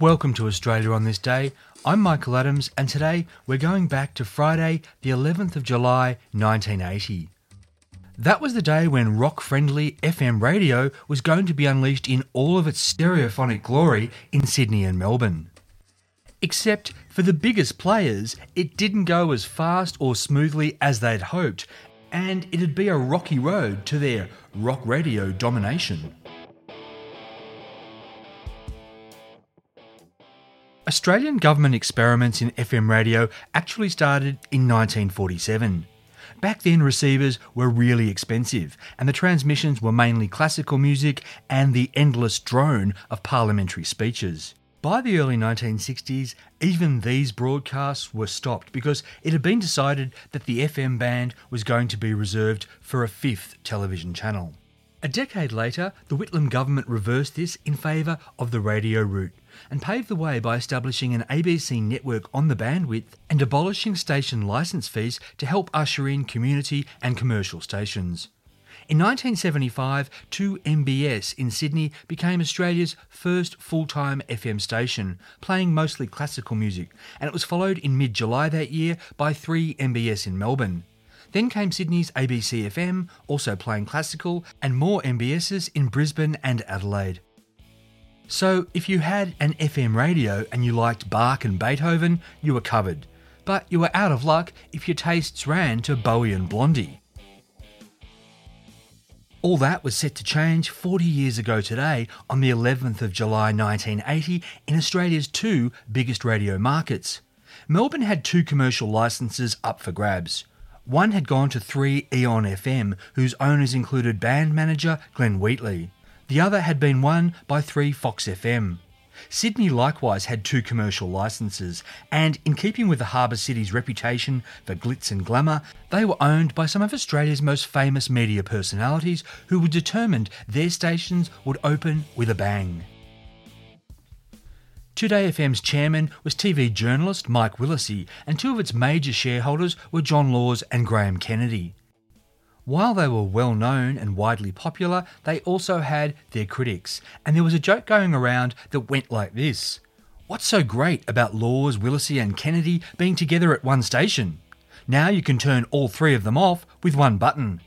Welcome to Australia on this day. I'm Michael Adams, and today we're going back to Friday, the 11th of July, 1980. That was the day when rock friendly FM radio was going to be unleashed in all of its stereophonic glory in Sydney and Melbourne. Except for the biggest players, it didn't go as fast or smoothly as they'd hoped, and it'd be a rocky road to their rock radio domination. Australian government experiments in FM radio actually started in 1947. Back then, receivers were really expensive, and the transmissions were mainly classical music and the endless drone of parliamentary speeches. By the early 1960s, even these broadcasts were stopped because it had been decided that the FM band was going to be reserved for a fifth television channel. A decade later, the Whitlam government reversed this in favour of the radio route and paved the way by establishing an ABC network on the bandwidth and abolishing station licence fees to help usher in community and commercial stations. In 1975, 2MBS in Sydney became Australia's first full time FM station, playing mostly classical music, and it was followed in mid July that year by 3MBS in Melbourne. Then came Sydney's ABC FM, also playing classical, and more MBSs in Brisbane and Adelaide. So, if you had an FM radio and you liked Bach and Beethoven, you were covered. But you were out of luck if your tastes ran to Bowie and Blondie. All that was set to change 40 years ago today on the 11th of July 1980 in Australia's two biggest radio markets. Melbourne had two commercial licences up for grabs. One had gone to 3 Eon FM, whose owners included band manager Glenn Wheatley. The other had been won by 3 Fox FM. Sydney likewise had two commercial licences, and in keeping with the harbour city's reputation for glitz and glamour, they were owned by some of Australia's most famous media personalities who were determined their stations would open with a bang. Today FM's chairman was TV journalist Mike Willesee, and two of its major shareholders were John Laws and Graham Kennedy. While they were well known and widely popular, they also had their critics, and there was a joke going around that went like this What's so great about Laws, Willesee, and Kennedy being together at one station? Now you can turn all three of them off with one button.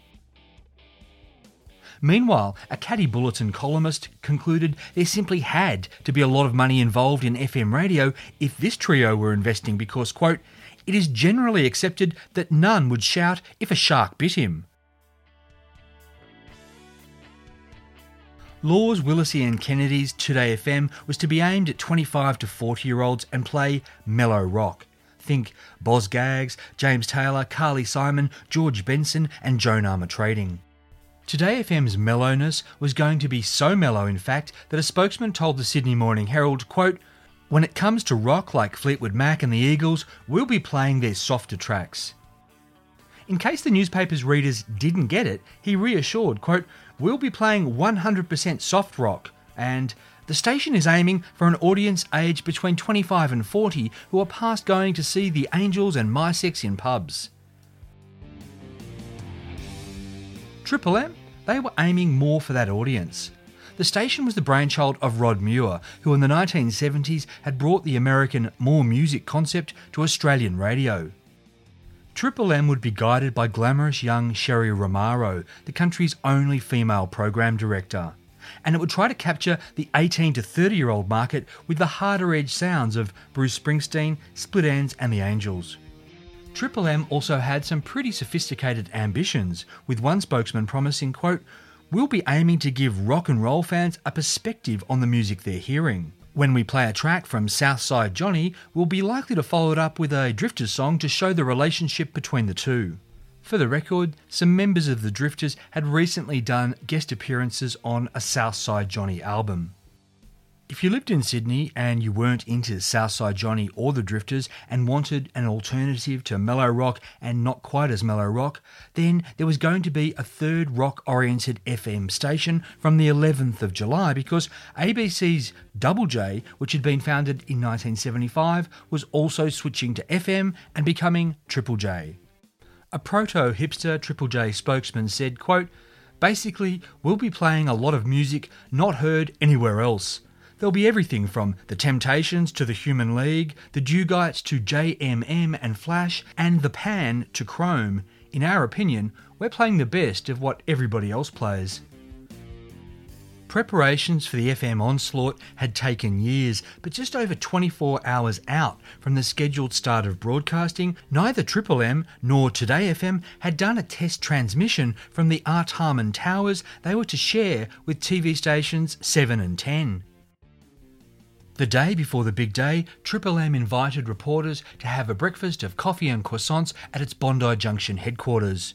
Meanwhile, a Caddy Bulletin columnist concluded there simply had to be a lot of money involved in FM radio if this trio were investing because, quote, it is generally accepted that none would shout if a shark bit him. Laws, Willesee and Kennedy's Today FM was to be aimed at 25 to 40 year olds and play mellow rock. Think Boz Scaggs, James Taylor, Carly Simon, George Benson, and Joan Armatrading. Today FM's mellowness was going to be so mellow, in fact, that a spokesman told the Sydney Morning Herald, quote, When it comes to rock like Fleetwood Mac and the Eagles, we'll be playing their softer tracks. In case the newspaper's readers didn't get it, he reassured, quote, We'll be playing 100% soft rock, and the station is aiming for an audience aged between 25 and 40 who are past going to see the Angels and Mi-Sex in pubs. Triple M, they were aiming more for that audience. The station was the brainchild of Rod Muir, who in the 1970s had brought the American more music concept to Australian radio. Triple M would be guided by glamorous young Sherry Romaro, the country's only female program director. And it would try to capture the 18 to 30 year old market with the harder edge sounds of Bruce Springsteen, Split Enz, and the Angels. Triple M also had some pretty sophisticated ambitions, with one spokesman promising, quote, We'll be aiming to give rock and roll fans a perspective on the music they're hearing. When we play a track from Southside Johnny, we'll be likely to follow it up with a Drifters song to show the relationship between the two. For the record, some members of the Drifters had recently done guest appearances on a Southside Johnny album. If you lived in Sydney and you weren't into Southside Johnny or the Drifters and wanted an alternative to mellow rock and not quite as mellow rock, then there was going to be a third rock oriented FM station from the 11th of July because ABC's Double J, which had been founded in 1975, was also switching to FM and becoming Triple J. A proto hipster Triple J spokesman said, quote, Basically, we'll be playing a lot of music not heard anywhere else. There'll be everything from The Temptations to The Human League, The Dugites to JMM and Flash, and The Pan to Chrome. In our opinion, we're playing the best of what everybody else plays. Preparations for the FM onslaught had taken years, but just over 24 hours out from the scheduled start of broadcasting, neither Triple M nor Today FM had done a test transmission from the Artarmon Towers they were to share with TV stations 7 and 10. The day before the big day, Triple M invited reporters to have a breakfast of coffee and croissants at its Bondi Junction headquarters.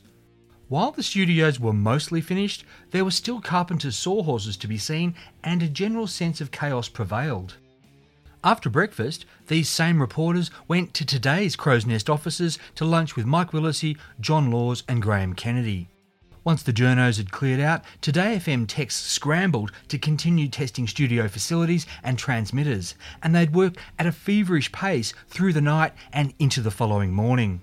While the studios were mostly finished, there were still carpenter's sawhorses to be seen and a general sense of chaos prevailed. After breakfast, these same reporters went to today's Crow's Nest offices to lunch with Mike Willesee, John Laws, and Graham Kennedy. Once the journos had cleared out, Today FM techs scrambled to continue testing studio facilities and transmitters, and they'd work at a feverish pace through the night and into the following morning.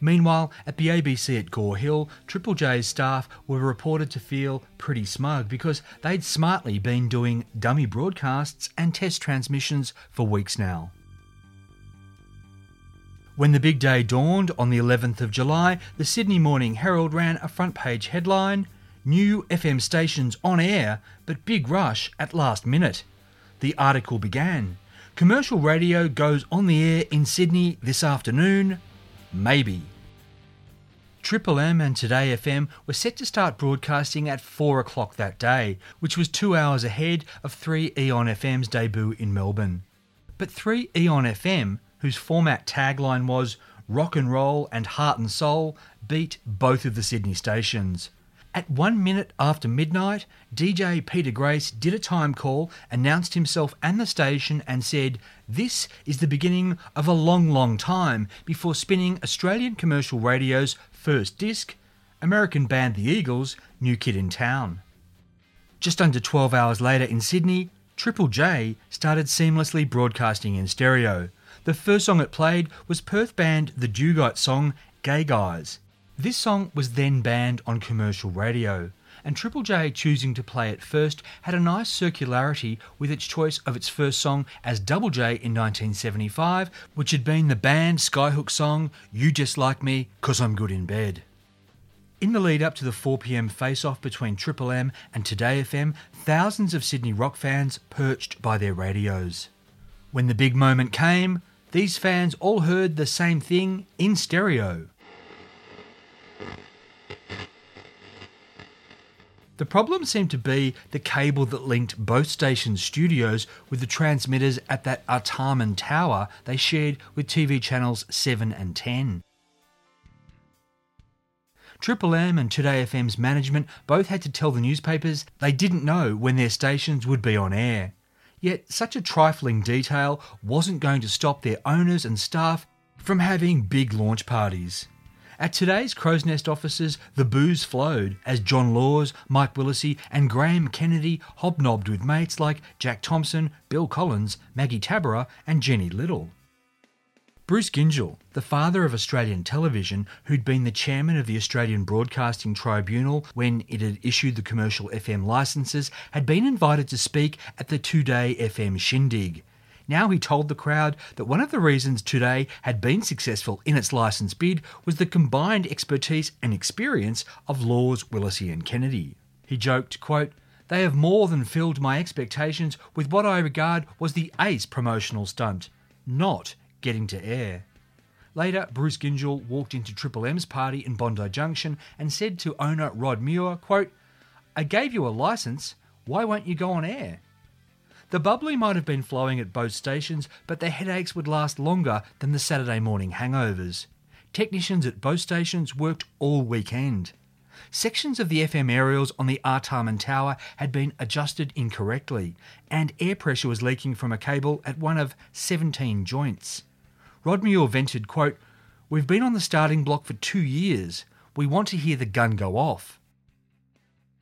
Meanwhile, at the ABC at Gore Hill, Triple J's staff were reported to feel pretty smug because they'd smartly been doing dummy broadcasts and test transmissions for weeks now. When the big day dawned on the 11th of July, the Sydney Morning Herald ran a front page headline New FM stations on air, but big rush at last minute. The article began Commercial radio goes on the air in Sydney this afternoon. Maybe. Triple M and Today FM were set to start broadcasting at 4 o'clock that day, which was two hours ahead of 3 Eon FM's debut in Melbourne. But 3 Eon FM whose format tagline was Rock and Roll and Heart and Soul, beat both of the Sydney stations. At one minute after midnight, DJ Peter Grace did a time call, announced himself and the station, and said, This is the beginning of a long, long time, before spinning Australian commercial radio's first disc, American band The Eagles' New Kid in Town. Just under 12 hours later in Sydney, Triple J started seamlessly broadcasting in stereo. The first song it played was Perth band The Dugites song Gay Guys. This song was then banned on commercial radio, and Triple J choosing to play it first had a nice circularity with its choice of its first song as Double J in 1975, which had been the band Skyhooks song You Just Like Me Cause I'm Good in Bed. In the lead up to the 4pm face off between Triple M and Today FM, thousands of Sydney rock fans perched by their radios. When the big moment came, these fans all heard the same thing in stereo. The problem seemed to be the cable that linked both stations' studios with the transmitters at that Artarmon tower they shared with TV channels 7 and 10. Triple M and Today FM's management both had to tell the newspapers they didn't know when their stations would be on air. Yet such a trifling detail wasn't going to stop their owners and staff from having big launch parties. At today's Crow's Nest offices, the booze flowed as John Laws, Mike Willesee, and Graham Kennedy hobnobbed with mates like Jack Thompson, Bill Collins, Maggie Tabberer, and Jenny Little. Bruce Gyngell, the father of Australian television, who'd been the chairman of the Australian Broadcasting Tribunal when it had issued the commercial FM licences, had been invited to speak at the Today FM shindig. Now he told the crowd that one of the reasons Today had been successful in its licence bid was the combined expertise and experience of Laws, Willesee and Kennedy. He joked, quote, They have more than filled my expectations with what I regard was the ace promotional stunt, not getting to air. Later, Bruce Gyngell walked into Triple M's party in Bondi Junction and said to owner Rod Muir, quote, I gave you a license, why won't you go on air? The bubbly might have been flowing at both stations, but the headaches would last longer than the Saturday morning hangovers. Technicians at both stations worked all weekend. Sections of the FM aerials on the Artarmon Tower had been adjusted incorrectly, and air pressure was leaking from a cable at one of 17 joints. Rod Muir vented, quote, We've been on the starting block for two years. We want to hear the gun go off.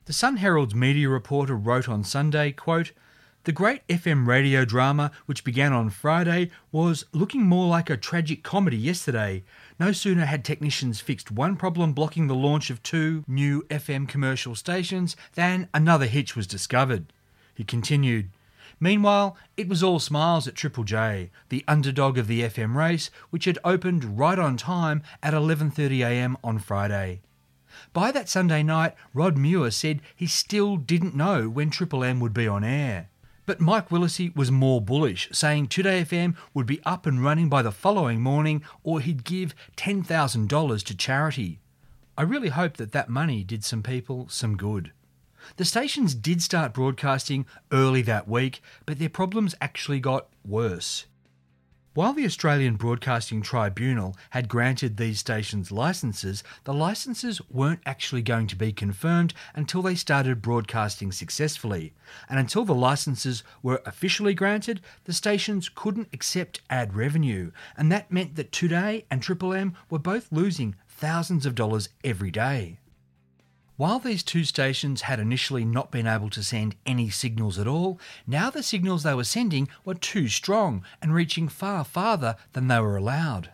The Sun Herald's media reporter wrote on Sunday, quote, the great FM radio drama, which began on Friday, was looking more like a tragic comedy yesterday. No sooner had technicians fixed one problem blocking the launch of two new FM commercial stations than another hitch was discovered. He continued, Meanwhile, it was all smiles at Triple J, the underdog of the FM race, which had opened right on time at 11.30am on Friday. By that Sunday night, Rod Muir said he still didn't know when Triple M would be on air. But Mike Willesee was more bullish, saying Today FM would be up and running by the following morning or he'd give $10,000 to charity. I really hope that that money did some people some good. The stations did start broadcasting early that week, but their problems actually got worse. While the Australian Broadcasting Tribunal had granted these stations licences, the licences weren't actually going to be confirmed until they started broadcasting successfully. And until the licences were officially granted, the stations couldn't accept ad revenue. And that meant that Today and Triple M were both losing thousands of dollars every day. While these two stations had initially not been able to send any signals at all, now the signals they were sending were too strong and reaching far farther than they were allowed.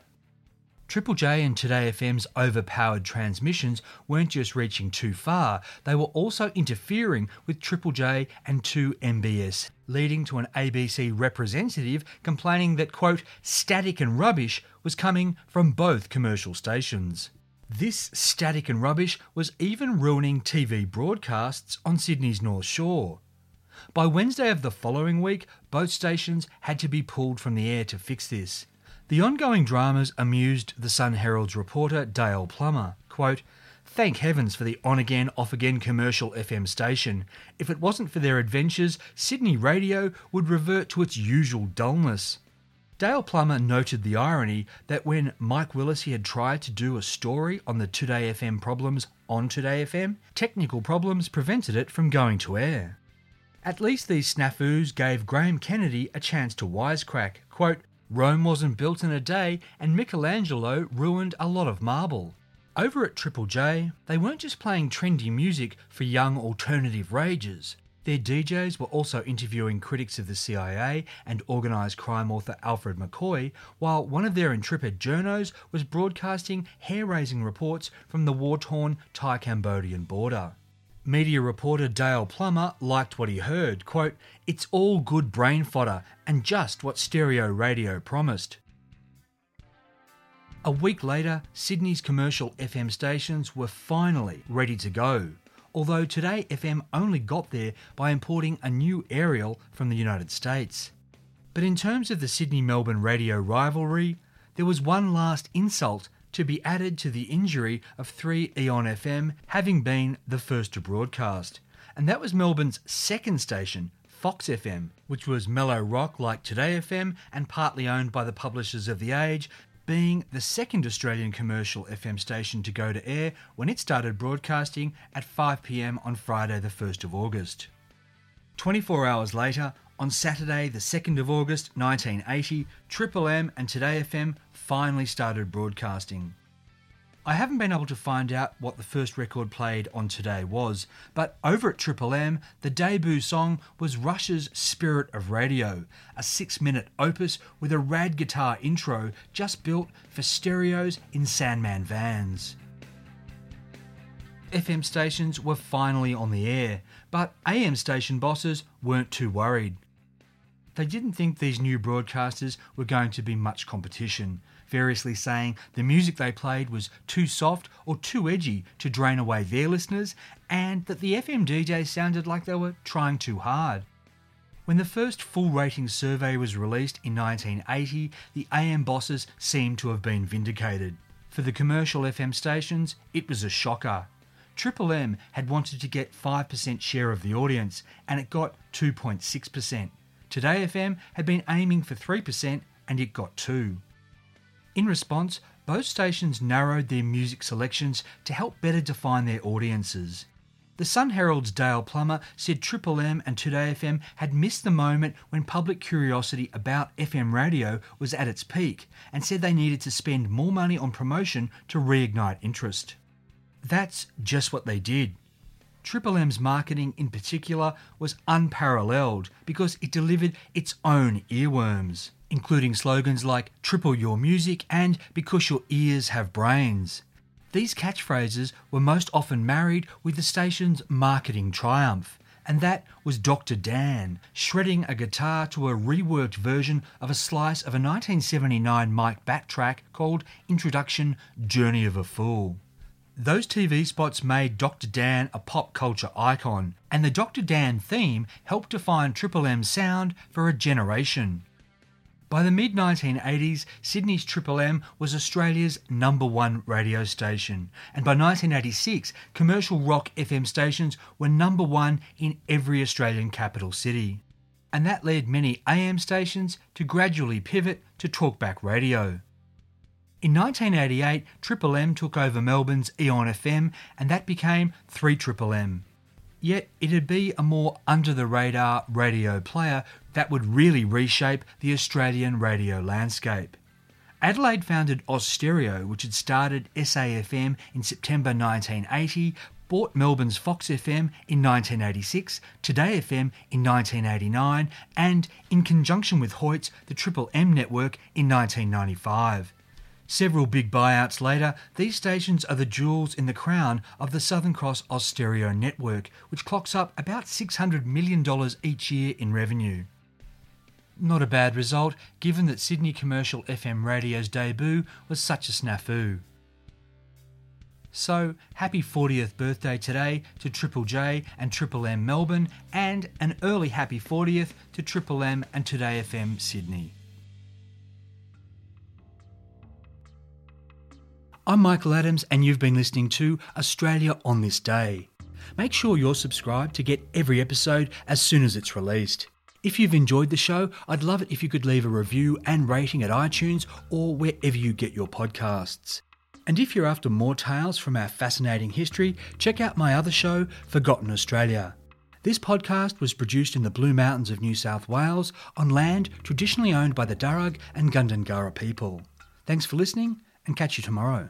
Triple J and Today FM's overpowered transmissions weren't just reaching too far, they were also interfering with Triple J and 2MBS, leading to an ABC representative complaining that, quote, static and rubbish was coming from both commercial stations. This static and rubbish was even ruining TV broadcasts on Sydney's North Shore. By Wednesday of the following week, both stations had to be pulled from the air to fix this. The ongoing dramas amused the Sun Herald's reporter Dale Plummer. Quote, Thank heavens for the on again, off again commercial FM station. If it wasn't for their adventures, Sydney radio would revert to its usual dullness. Dale Plummer noted the irony that when Mike Willesee had tried to do a story on the Today FM problems on Today FM, technical problems prevented it from going to air. At least these snafus gave Graham Kennedy a chance to wisecrack. Quote, Rome wasn't built in a day, and Michelangelo ruined a lot of marble. Over at Triple J, they weren't just playing trendy music for young alternative rages. Their DJs were also interviewing critics of the CIA and organised crime author Alfred McCoy, while one of their intrepid journos was broadcasting hair raising reports from the war torn Thai Cambodian border. Media reporter Dale Plummer liked what he heard. Quote, It's all good brain fodder and just what stereo radio promised. A week later, Sydney's commercial FM stations were finally ready to go although Today FM only got there by importing a new aerial from the United States. But in terms of the Sydney Melbourne radio rivalry, there was one last insult to be added to the injury of 3 Eon FM having been the first to broadcast, and that was Melbourne's second station, Fox FM, which was mellow rock like Today FM and partly owned by the publishers of The Age, being the second Australian commercial FM station to go to air when it started broadcasting at 5pm on Friday, the 1st of August. 24 hours later, on Saturday, the 2nd of August 1980, Triple M and Today FM finally started broadcasting. I haven't been able to find out what the first record played on today was, but over at Triple M, the debut song was Rush's Spirit of Radio, a six minute opus with a rad guitar intro just built for stereos in Sandman vans. FM stations were finally on the air, but AM station bosses weren't too worried. They didn't think these new broadcasters were going to be much competition, variously saying the music they played was too soft or too edgy to drain away their listeners, and that the FM DJs sounded like they were trying too hard. When the first full rating survey was released in 1980, the AM bosses seemed to have been vindicated. For the commercial FM stations, it was a shocker. Triple M had wanted to get 5% share of the audience, and it got 2.6%. Today FM had been aiming for 3%, and it got 2 in response, both stations narrowed their music selections to help better define their audiences. The Sun Herald's Dale Plummer said Triple M and Today FM had missed the moment when public curiosity about FM radio was at its peak and said they needed to spend more money on promotion to reignite interest. That's just what they did. Triple M's marketing in particular was unparalleled because it delivered its own earworms, including slogans like Triple Your Music and Because Your Ears Have Brains. These catchphrases were most often married with the station's marketing triumph, and that was Dr. Dan shredding a guitar to a reworked version of a slice of a 1979 Mike Batt track called Introduction Journey of a Fool. Those TV spots made Dr. Dan a pop culture icon, and the Dr. Dan theme helped define Triple M's sound for a generation. By the mid 1980s, Sydney's Triple M was Australia's number one radio station, and by 1986, commercial rock FM stations were number one in every Australian capital city. And that led many AM stations to gradually pivot to talkback radio. In 1988, Triple M took over Melbourne's Eon FM, and that became 3 Triple M. Yet it'd be a more under the radar radio player that would really reshape the Australian radio landscape. Adelaide founded Austereo, which had started SAFM in September 1980, bought Melbourne's Fox FM in 1986, Today FM in 1989, and in conjunction with Hoyts, the Triple M network in 1995. Several big buyouts later, these stations are the jewels in the crown of the Southern Cross Austereo network, which clocks up about $600 million each year in revenue. Not a bad result, given that Sydney Commercial FM Radio's debut was such a snafu. So, happy 40th birthday today to Triple J and Triple M Melbourne, and an early happy 40th to Triple M and Today FM Sydney. I'm Michael Adams, and you've been listening to Australia on This Day. Make sure you're subscribed to get every episode as soon as it's released. If you've enjoyed the show, I'd love it if you could leave a review and rating at iTunes or wherever you get your podcasts. And if you're after more tales from our fascinating history, check out my other show, Forgotten Australia. This podcast was produced in the Blue Mountains of New South Wales on land traditionally owned by the Darug and Gundungurra people. Thanks for listening and catch you tomorrow.